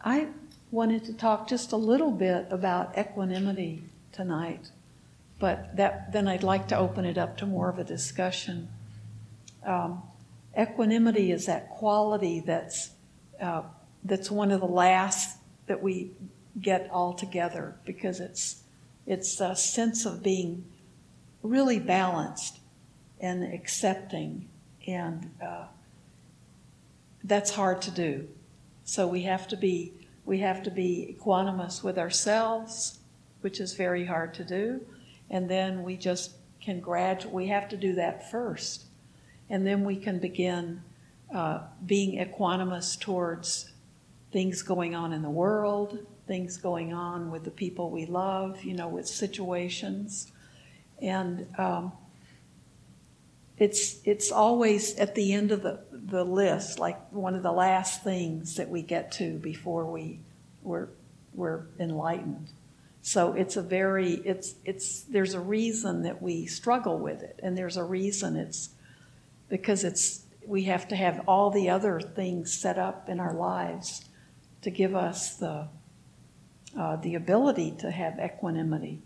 I wanted to talk just a little bit about equanimity tonight, but that then I'd like to open it up to more of a discussion. Um, equanimity is that quality that's uh, that's one of the last that we get all together because it's it's a sense of being really balanced and accepting, and uh, that's hard to do. So we have to be we have to be equanimous with ourselves, which is very hard to do, and then we just can graduate. We have to do that first, and then we can begin uh, being equanimous towards things going on in the world, things going on with the people we love, you know, with situations, and um, it's it's always at the end of the, the list, like one of the last things that we get to before we we're we're enlightened. So it's a very it's it's there's a reason that we struggle with it, and there's a reason it's because it's we have to have all the other things set up in our lives to give us the uh, the ability to have equanimity.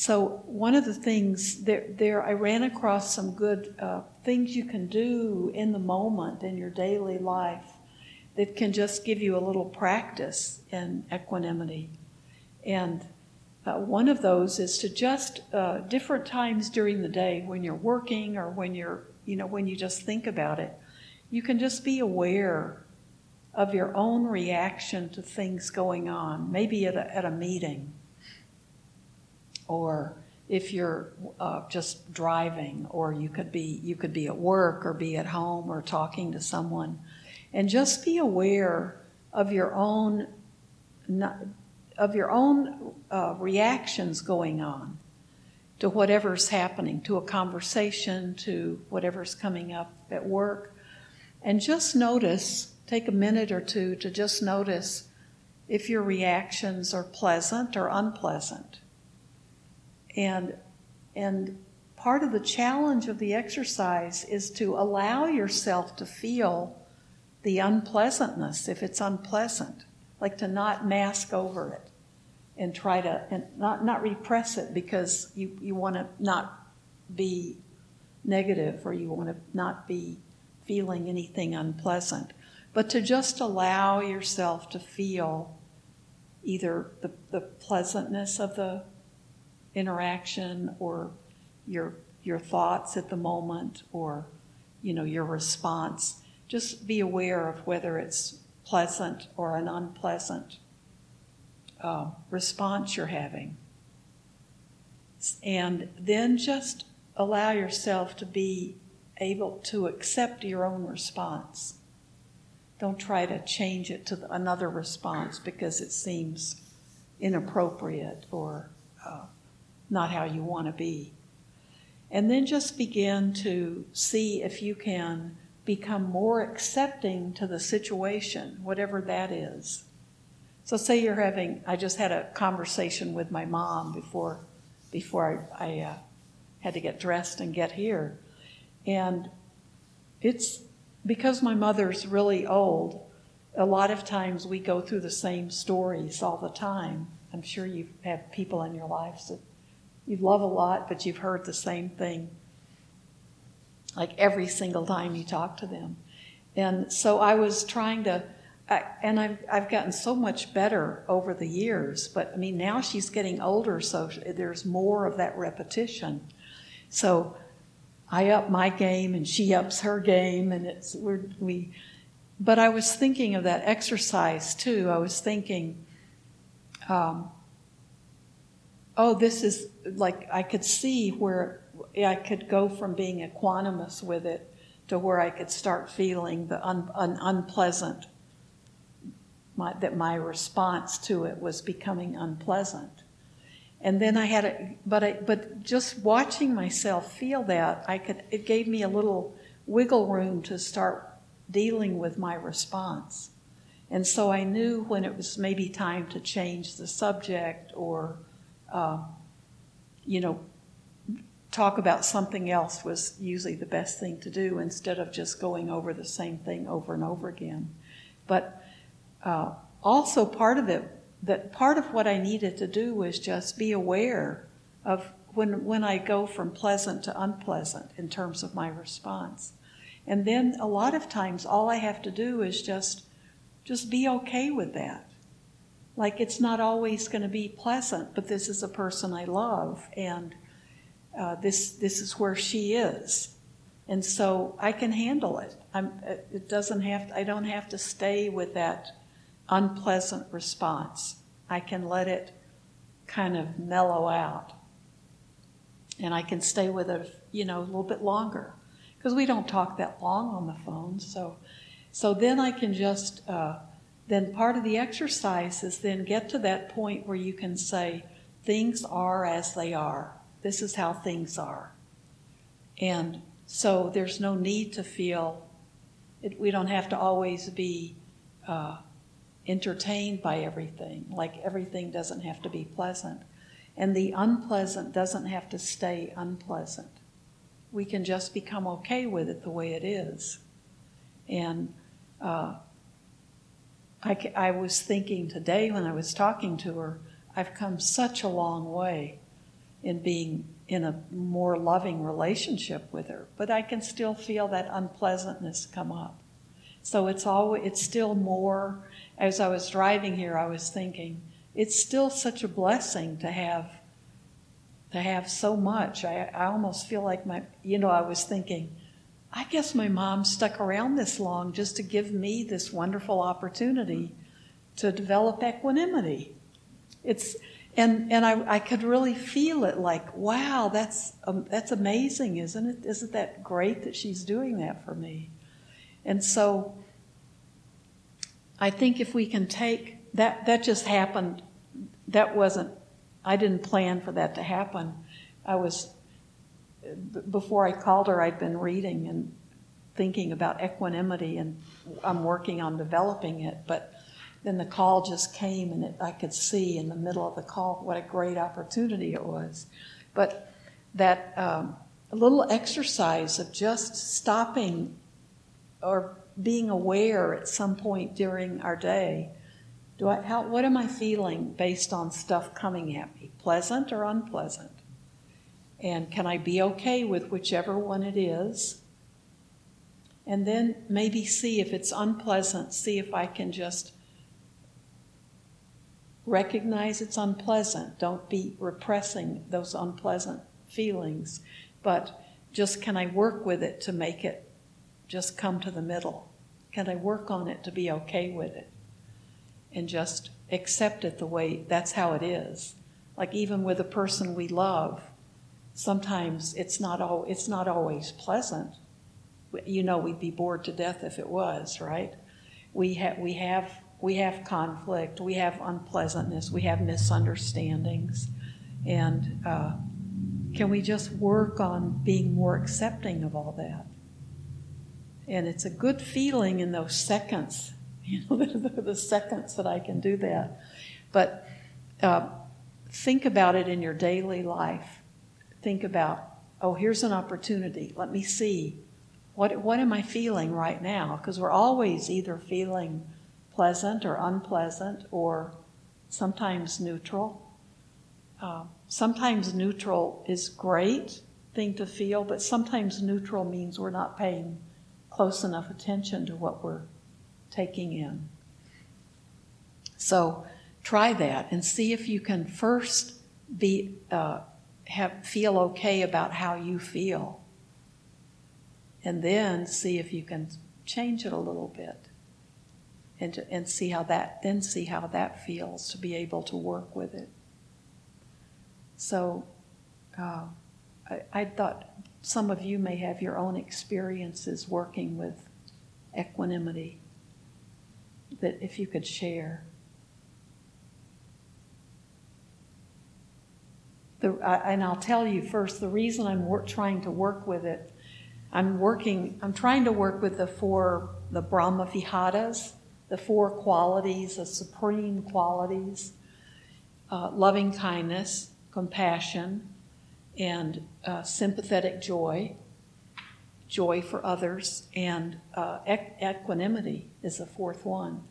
So one of the things there, there I ran across some good uh, things you can do in the moment in your daily life that can just give you a little practice in equanimity. And uh, one of those is to just uh, different times during the day when you're working or when you're, you know, when you just think about it, you can just be aware of your own reaction to things going on, maybe at a, at a meeting or if you're uh, just driving, or you could be you could be at work or be at home or talking to someone, and just be aware of your own of your own uh, reactions going on to whatever's happening, to a conversation, to whatever's coming up at work, and just notice. Take a minute or two to just notice if your reactions are pleasant or unpleasant and, and part of the challenge of the exercise is to allow yourself to feel the unpleasantness if it's unpleasant, like to not mask over it and try to and not, not repress it because you, you want to not be negative or you want to not be feeling anything unpleasant, but to just allow yourself to feel either the, the pleasantness of the interaction or your your thoughts at the moment or you know your response. Just be aware of whether it's pleasant or an unpleasant uh, response you're having. And then just allow yourself to be able to accept your own response. Don't try to change it to another response because it seems inappropriate or uh, not how you want to be. And then just begin to see if you can become more accepting to the situation, whatever that is. So, say you're having, I just had a conversation with my mom before, before I, I uh, had to get dressed and get here. And it's because my mother's really old, a lot of times we go through the same stories all the time. I'm sure you have people in your lives that you love a lot, but you've heard the same thing like every single time you talk to them. And so I was trying to, I, and I've, I've gotten so much better over the years, but I mean, now she's getting older, so there's more of that repetition. So I up my game and she ups her game, and it's, we're, we, but I was thinking of that exercise too. I was thinking, um, oh, this is like I could see where I could go from being equanimous with it to where I could start feeling the un, un, unpleasant, my, that my response to it was becoming unpleasant. And then I had a, but I, but just watching myself feel that, I could, it gave me a little wiggle room to start dealing with my response. And so I knew when it was maybe time to change the subject or uh, you know, talk about something else was usually the best thing to do instead of just going over the same thing over and over again. But uh, also part of it that part of what I needed to do was just be aware of when when I go from pleasant to unpleasant in terms of my response. And then a lot of times all I have to do is just just be okay with that. Like it's not always going to be pleasant, but this is a person I love and uh, this this is where she is. And so I can handle it. I'm, it doesn't have to, I don't have to stay with that unpleasant response. I can let it kind of mellow out. And I can stay with it, you know, a little bit longer. Because we don't talk that long on the phone. So, so then I can just, uh, then part of the exercise is then get to that point where you can say, things are as they are. This is how things are. And so there's no need to feel, it, we don't have to always be uh, entertained by everything. Like everything doesn't have to be pleasant. And the unpleasant doesn't have to stay unpleasant. We can just become okay with it the way it is. And uh, I, I was thinking today when I was talking to her, I've come such a long way in being in a more loving relationship with her, but I can still feel that unpleasantness come up. So it's always it's still more as I was driving here I was thinking it's still such a blessing to have to have so much. I, I almost feel like my you know, I was thinking, I guess my mom stuck around this long just to give me this wonderful opportunity to develop equanimity. It's and and I, I could really feel it like wow that's um, that's amazing isn't it? Isn't that great that she's doing that for me? And so I think if we can take that that just happened. That wasn't I didn't plan for that to happen. I was before I called her I'd been reading and thinking about equanimity and I'm working on developing it but then the call just came, and it, I could see in the middle of the call what a great opportunity it was. But that um, little exercise of just stopping or being aware at some point during our day. Do I, how, what am I feeling based on stuff coming at me, pleasant or unpleasant? And can I be okay with whichever one it is? And then maybe see if it's unpleasant, see if I can just Recognize it's unpleasant. Don't be repressing those unpleasant feelings, but just can I work with it to make it just come to the middle? Can I work on it to be okay with it? And just accept it the way that's how it is. Like even with a person we love, sometimes it's not all it's not always pleasant. You know, we'd be bored to death if it was, right? We have we have we have conflict, we have unpleasantness, we have misunderstandings. And uh, can we just work on being more accepting of all that? And it's a good feeling in those seconds, you know, the, the seconds that I can do that. But uh, think about it in your daily life. Think about, oh, here's an opportunity. Let me see. What, what am I feeling right now? Because we're always either feeling pleasant or unpleasant or sometimes neutral. Uh, sometimes neutral is great thing to feel, but sometimes neutral means we're not paying close enough attention to what we're taking in. So try that and see if you can first be uh, have feel okay about how you feel, and then see if you can change it a little bit and, to, and see how that, then see how that feels to be able to work with it. So uh, I, I thought some of you may have your own experiences working with equanimity that if you could share. The, and I'll tell you first the reason I'm wor- trying to work with it. I'm working. I'm trying to work with the four the Brahma Viharas, the four qualities, the supreme qualities uh, loving kindness, compassion, and uh, sympathetic joy, joy for others, and uh, equanimity is the fourth one.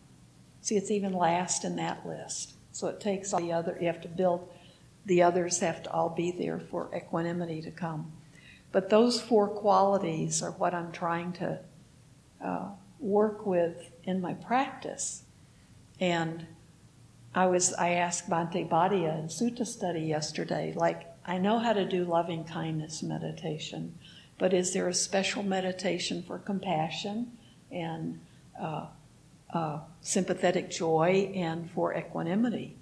See, it's even last in that list. So it takes all the other, you have to build, the others have to all be there for equanimity to come. But those four qualities are what I'm trying to uh, work with in my practice. And I was I asked Bhante Bhatia in Sutta study yesterday, like I know how to do loving kindness meditation, but is there a special meditation for compassion and uh, uh, sympathetic joy and for equanimity?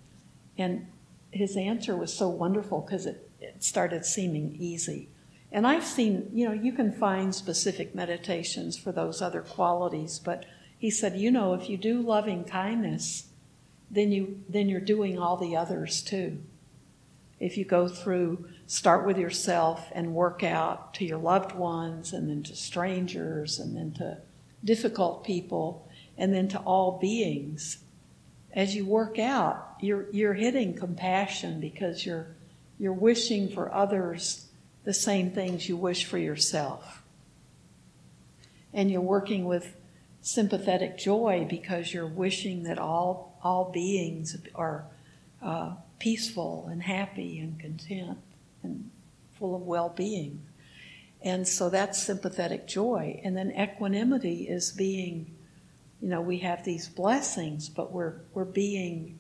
And his answer was so wonderful because it, it started seeming easy. And I've seen, you know, you can find specific meditations for those other qualities, but he said, you know, if you do loving kindness, then you then you're doing all the others too. If you go through, start with yourself and work out to your loved ones, and then to strangers, and then to difficult people, and then to all beings. As you work out, you're you're hitting compassion because you're you're wishing for others the same things you wish for yourself. And you're working with sympathetic joy because you're wishing that all, all beings are uh, peaceful and happy and content and full of well being. And so that's sympathetic joy. And then equanimity is being, you know, we have these blessings, but we're, we're being.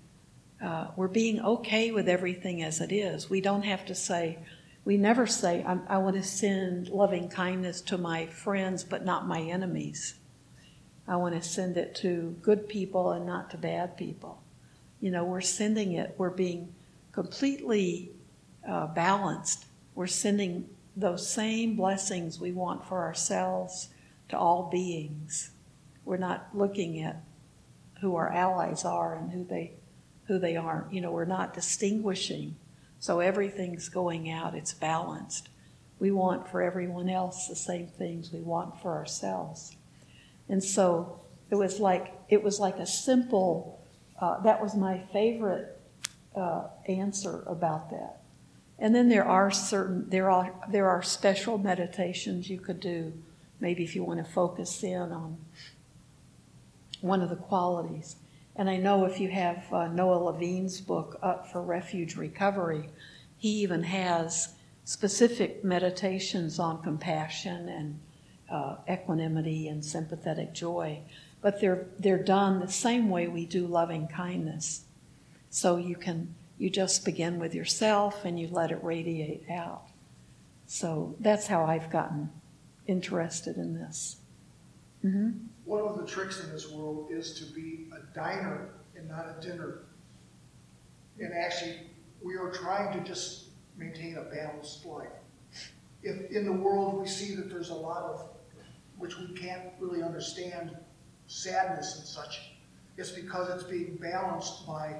Uh, we're being okay with everything as it is. We don't have to say, we never say, I, I want to send loving kindness to my friends, but not my enemies. I want to send it to good people and not to bad people. You know, we're sending it, we're being completely uh, balanced. We're sending those same blessings we want for ourselves to all beings. We're not looking at who our allies are and who they who they aren't. You know, we're not distinguishing so everything's going out, it's balanced. We want for everyone else the same things we want for ourselves. And so it was like it was like a simple uh, that was my favorite uh, answer about that. And then there are certain there are there are special meditations you could do, maybe if you want to focus in on one of the qualities. And I know if you have uh, Noah Levine's book up for refuge recovery, he even has specific meditations on compassion and uh, equanimity and sympathetic joy. But they're, they're done the same way we do loving kindness. So you can, you just begin with yourself and you let it radiate out. So that's how I've gotten interested in this. Mm-hmm. One of the tricks in this world is to be a diner and not a dinner. And actually, we are trying to just maintain a balanced life. If in the world we see that there's a lot of, which we can't really understand, sadness and such, it's because it's being balanced by,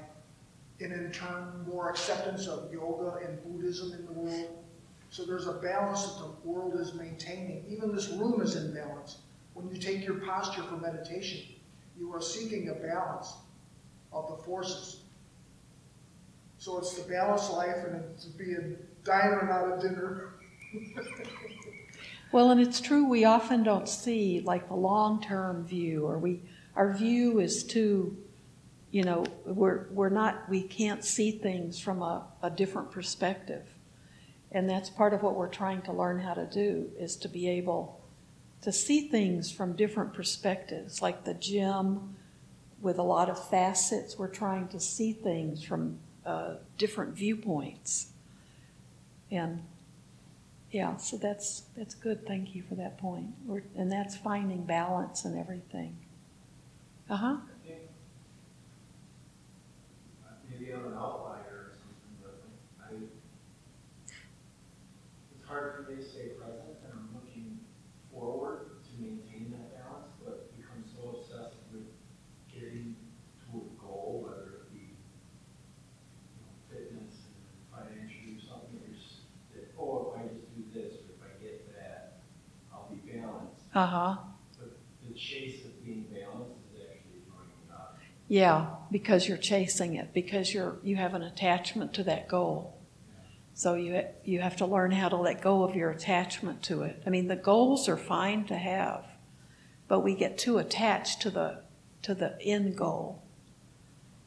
and in turn, more acceptance of yoga and Buddhism in the world. So there's a balance that the world is maintaining. Even this room is in balance. When you take your posture for meditation, you are seeking a balance of the forces. So it's the balanced life and it's to be a diner, not a dinner. well, and it's true, we often don't see like the long term view, or we our view is too, you know, we're, we're not, we can't see things from a, a different perspective. And that's part of what we're trying to learn how to do is to be able to see things from different perspectives, like the gym with a lot of facets. We're trying to see things from uh, different viewpoints. And yeah, so that's that's good. Thank you for that point. We're, and that's finding balance and everything. Uh huh. Maybe I'm an outlier or something, but I, it's hard for me to stay present, and I'm looking forward to maintain that balance, but become so obsessed with getting to a goal, whether it be you know, fitness and financially or something, or just that, oh, if I just do this, or if I get that, I'll be balanced. Uh huh. But the chase of being balanced is actually throwing God. Yeah, because you're chasing it, because you're you have an attachment to that goal. So you you have to learn how to let go of your attachment to it. I mean, the goals are fine to have, but we get too attached to the to the end goal,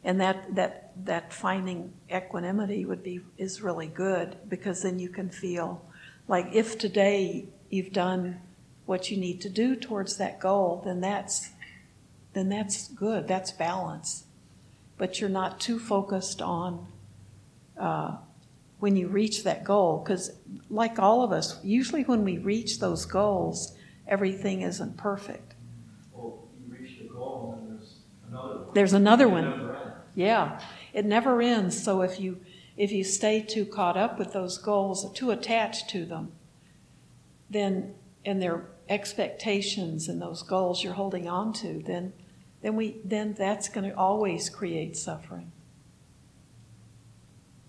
And that, that, that finding equanimity would be, is really good because then you can feel like if today you've done what you need to do towards that goal, then that's, then that's good. That's balance. But you're not too focused on uh, when you reach that goal because, like all of us, usually when we reach those goals, everything isn't perfect. Well, you reach the goal and there's another one. There's another one. Yeah, it never ends. So if you if you stay too caught up with those goals, too attached to them, then and their expectations and those goals you're holding on to, then then we then that's going to always create suffering.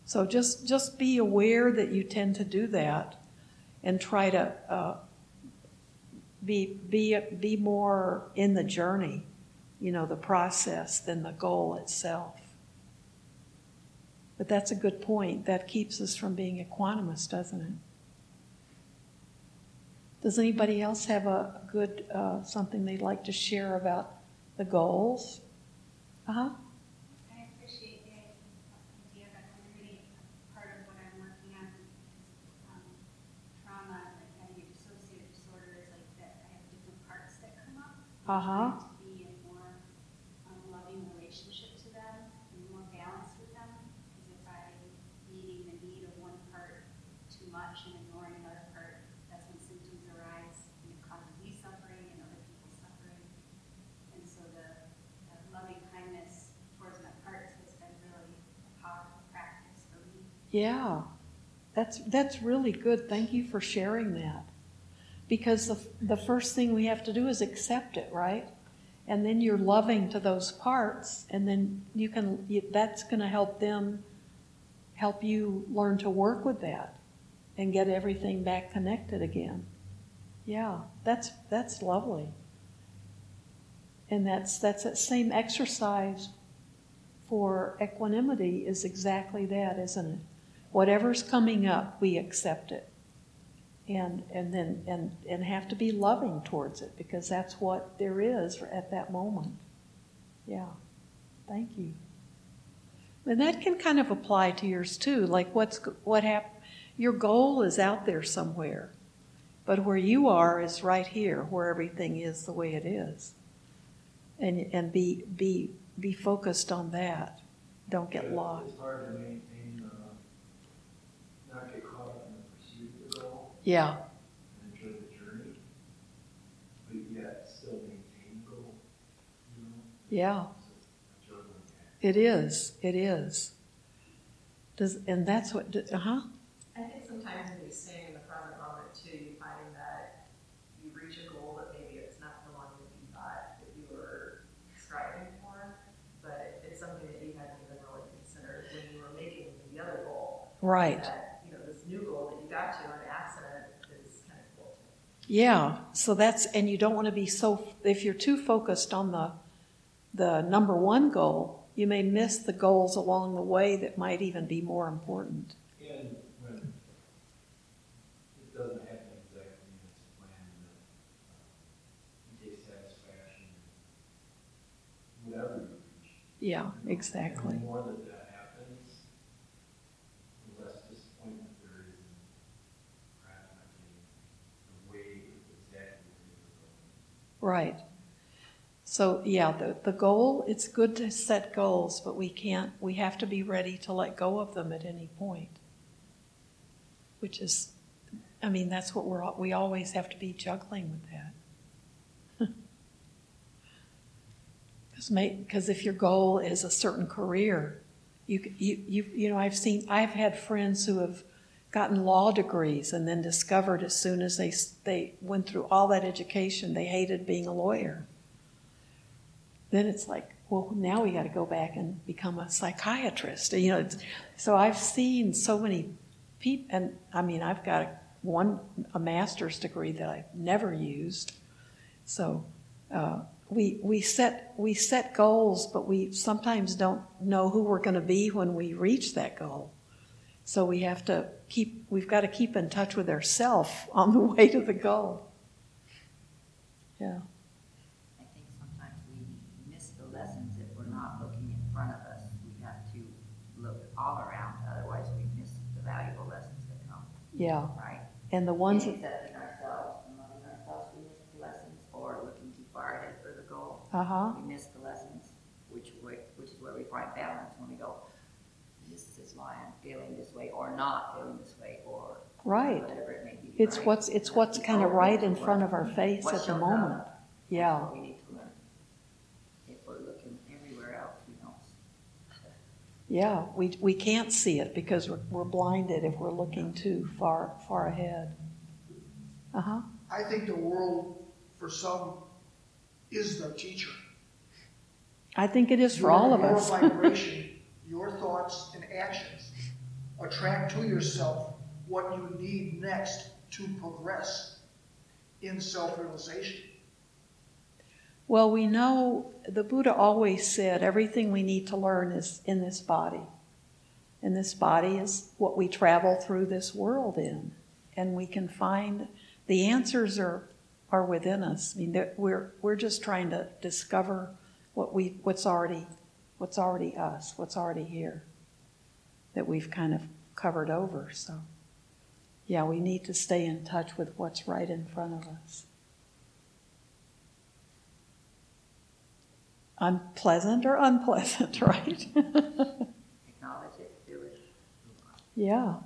So just just be aware that you tend to do that, and try to uh, be be be more in the journey you know, the process than the goal itself. But that's a good point. That keeps us from being equanimous, doesn't it? Does anybody else have a good uh, something they'd like to share about the goals? Uh huh. I appreciate the idea of equanimity. Part of what I'm working on is um, trauma, like having a dissociative disorder, is like that I have different parts that come up. Uh huh. Trying to be in more um, loving relationship to them, and more balance with them. Because if I meeting the need of one part too much and ignoring another part, that's when symptoms arise, and it causes me suffering and other people suffering. And so the, the loving kindness towards my parts has been really a powerful practice for me. Yeah, that's that's really good. Thank you for sharing that. Because the the first thing we have to do is accept it, right? And then you're loving to those parts, and then you can. You, that's going to help them, help you learn to work with that, and get everything back connected again. Yeah, that's that's lovely. And that's that's that same exercise for equanimity is exactly that, isn't it? Whatever's coming up, we accept it. And and then and and have to be loving towards it because that's what there is at that moment. Yeah. Thank you. And that can kind of apply to yours too. Like what's what hap- your goal is out there somewhere. But where you are is right here, where everything is the way it is. And and be be be focused on that. Don't get lost. It's hard to maintain, uh, not get caught up in the pursuit of the goal Yeah. enjoy the journey, but yet still maintain the goal, you know? Yeah. So, a juggling act. It is. It is. Does and that's what. Uh huh. I think sometimes when you stay in the present moment too, you find that you reach a goal that maybe it's not the one that you thought that you were striving for, but it's something that you hadn't even really considered when you were making the other goal. Right. That, you know, this new goal that you got to on accident is kind of cool. Yeah. So that's and you don't want to be so. If you're too focused on the the number one goal, you may miss the goals along the way that might even be more important. And when it doesn't happen exactly as planned, that, uh, you take satisfaction whatever you reach. Yeah. Exactly. the more that that happens, the less disappointment there is in gratifying the way exactly where you're going. Right. So yeah, the the goal. It's good to set goals, but we can't. We have to be ready to let go of them at any point. Which is, I mean, that's what we're. We always have to be juggling with that. Because if your goal is a certain career, you, you, you, you know, I've seen, I've had friends who have gotten law degrees and then discovered as soon as they, they went through all that education, they hated being a lawyer. Then it's like, well, now we got to go back and become a psychiatrist. You know, so I've seen so many people, and I mean, I've got one a master's degree that I've never used. So uh, we we set we set goals, but we sometimes don't know who we're going to be when we reach that goal. So we have to keep we've got to keep in touch with ourselves on the way to the goal. Yeah. I think sometimes we miss the lessons if we're not looking in front of us We have to look all around, otherwise we miss the valuable lessons that come, Yeah. right? And the ones In that, Accepting ourselves and loving ourselves, we miss the lessons, or looking too far ahead for the goal. uh huh. We miss the lessons, which which is where we find balance when we go, is why I'm feeling this way, or not feeling this way, or Right. whatever it may be. It's right? what's, it's what's kind of right in front of our face at the moment. up, Yeah. we need to learn. If we're looking everywhere else, we don't. Yeah, we, we can't see it because we're, we're blinded if we're looking too far, far ahead. Uh huh. I think the world, for some, is the teacher. I think it is for all of us. Vibration, your thoughts and actions attract to yourself what you need next to progress in self-realization. Well, we know the Buddha always said everything we need to learn is in this body. And this body is what we travel through this world in. And we can find the answers are, are within us. I mean, we're, we're just trying to discover what we, what's already, what's already us, what's already here that we've kind of covered over. So, yeah, we need to stay in touch with what's right in front of us. unpleasant or unpleasant, right? Acknowledge it, do it, yeah.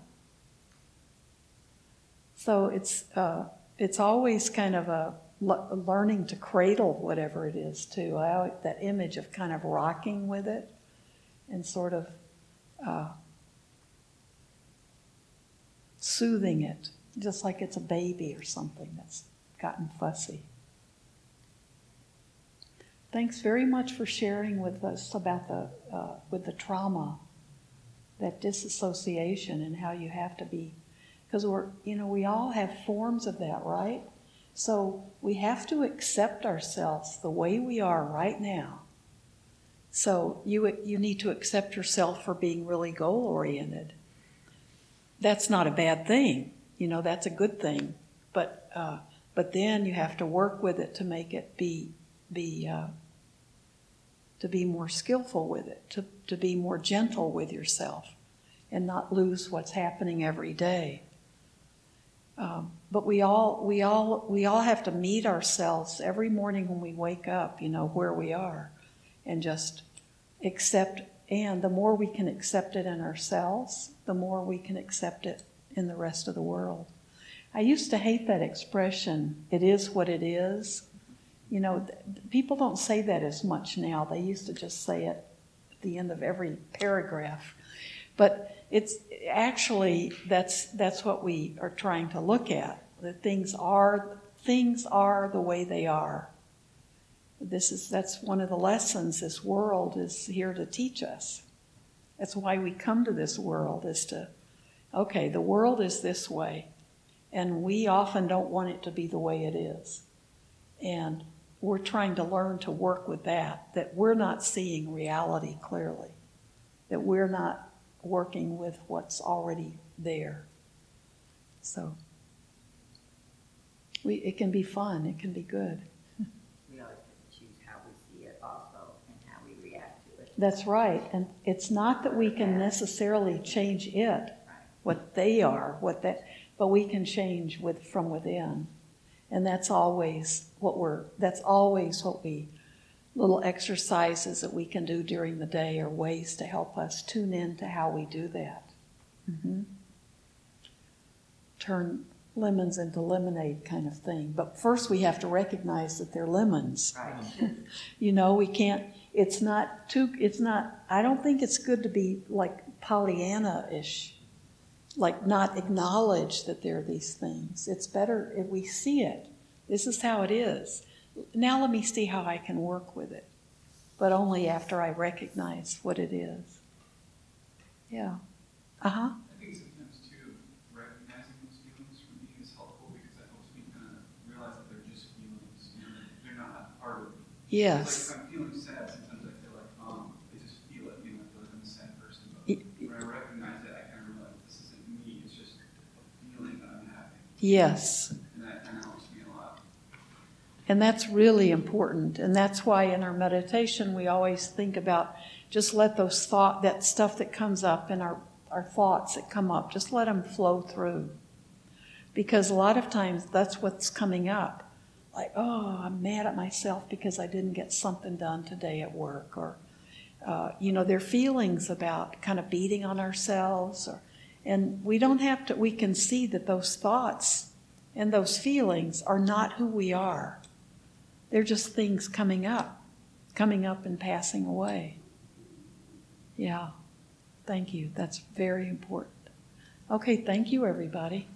So it's uh, it's always kind of a le- learning to cradle whatever it is too. I that image of kind of rocking with it and sort of uh, soothing it, just like it's a baby or something that's gotten fussy. Thanks very much for sharing with us about the uh, with the trauma, that disassociation, and how you have to be, because we're you know we all have forms of that, right? So we have to accept ourselves the way we are right now. So you you need to accept yourself for being really goal oriented. That's not a bad thing, you know. That's a good thing, but uh, but then you have to work with it to make it be be uh, to be more skillful with it, to, to be more gentle with yourself, and not lose what's happening every day. Um, but we all we all we all have to meet ourselves every morning when we wake up, you know, where we are, and just accept. And the more we can accept it in ourselves, the more we can accept it in the rest of the world. I used to hate that expression, it is what it is. You know, th- people don't say that as much now. They used to just say it at the end of every paragraph. But it's actually that's that's what we are trying to look at. That things are things are the way they are. This is that's one of the lessons this world is here to teach us. That's why we come to this world is to okay, the world is this way. And we often don't want it to be the way it is. And we're trying to learn to work with that, that we're not seeing reality clearly, that we're not working with what's already there. So we, it can be fun, it can be good. We always have to choose how we see it also and how we react to it. That's right. And it's not that we can necessarily change it, what they are, what that, but we can change with from within. And that's always what we're, that's always what we, little exercises that we can do during the day are ways to help us tune in to how we do that. hmm Turn lemons into lemonade kind of thing. But first we have to recognize that they're lemons. Right. You know, we can't, it's not too, it's not, I don't think it's good to be like Pollyanna ish, like not acknowledge that there are these things. It's better if we see it. This is how it is. Now let me see how I can work with it, but only after I recognize what it is. Yeah. Uh huh. I think sometimes too, recognizing those feelings for me is helpful because that helps me kind of realize that they're just feelings. You know, they're not part of. Yes. Like if I'm feeling sad, sometimes I feel like, um, I just feel it. You know, I feel like I'm a sad person. But when I recognize it, I kind of realize this isn't me. It's just a feeling that I'm having, Yes. and that kind of helps me a lot. And that's really important. And that's why in our meditation we always think about just let those thought, that stuff that comes up and our, our thoughts that come up, just let them flow through. Because a lot of times that's what's coming up. Like, oh, I'm mad at myself because I didn't get something done today at work. Or, uh, you know, their feelings about kind of beating on ourselves. Or, and we don't have to, we can see that those thoughts and those feelings are not who we are. They're just things coming up, coming up and passing away. Yeah, thank you. That's very important. Okay, thank you, everybody.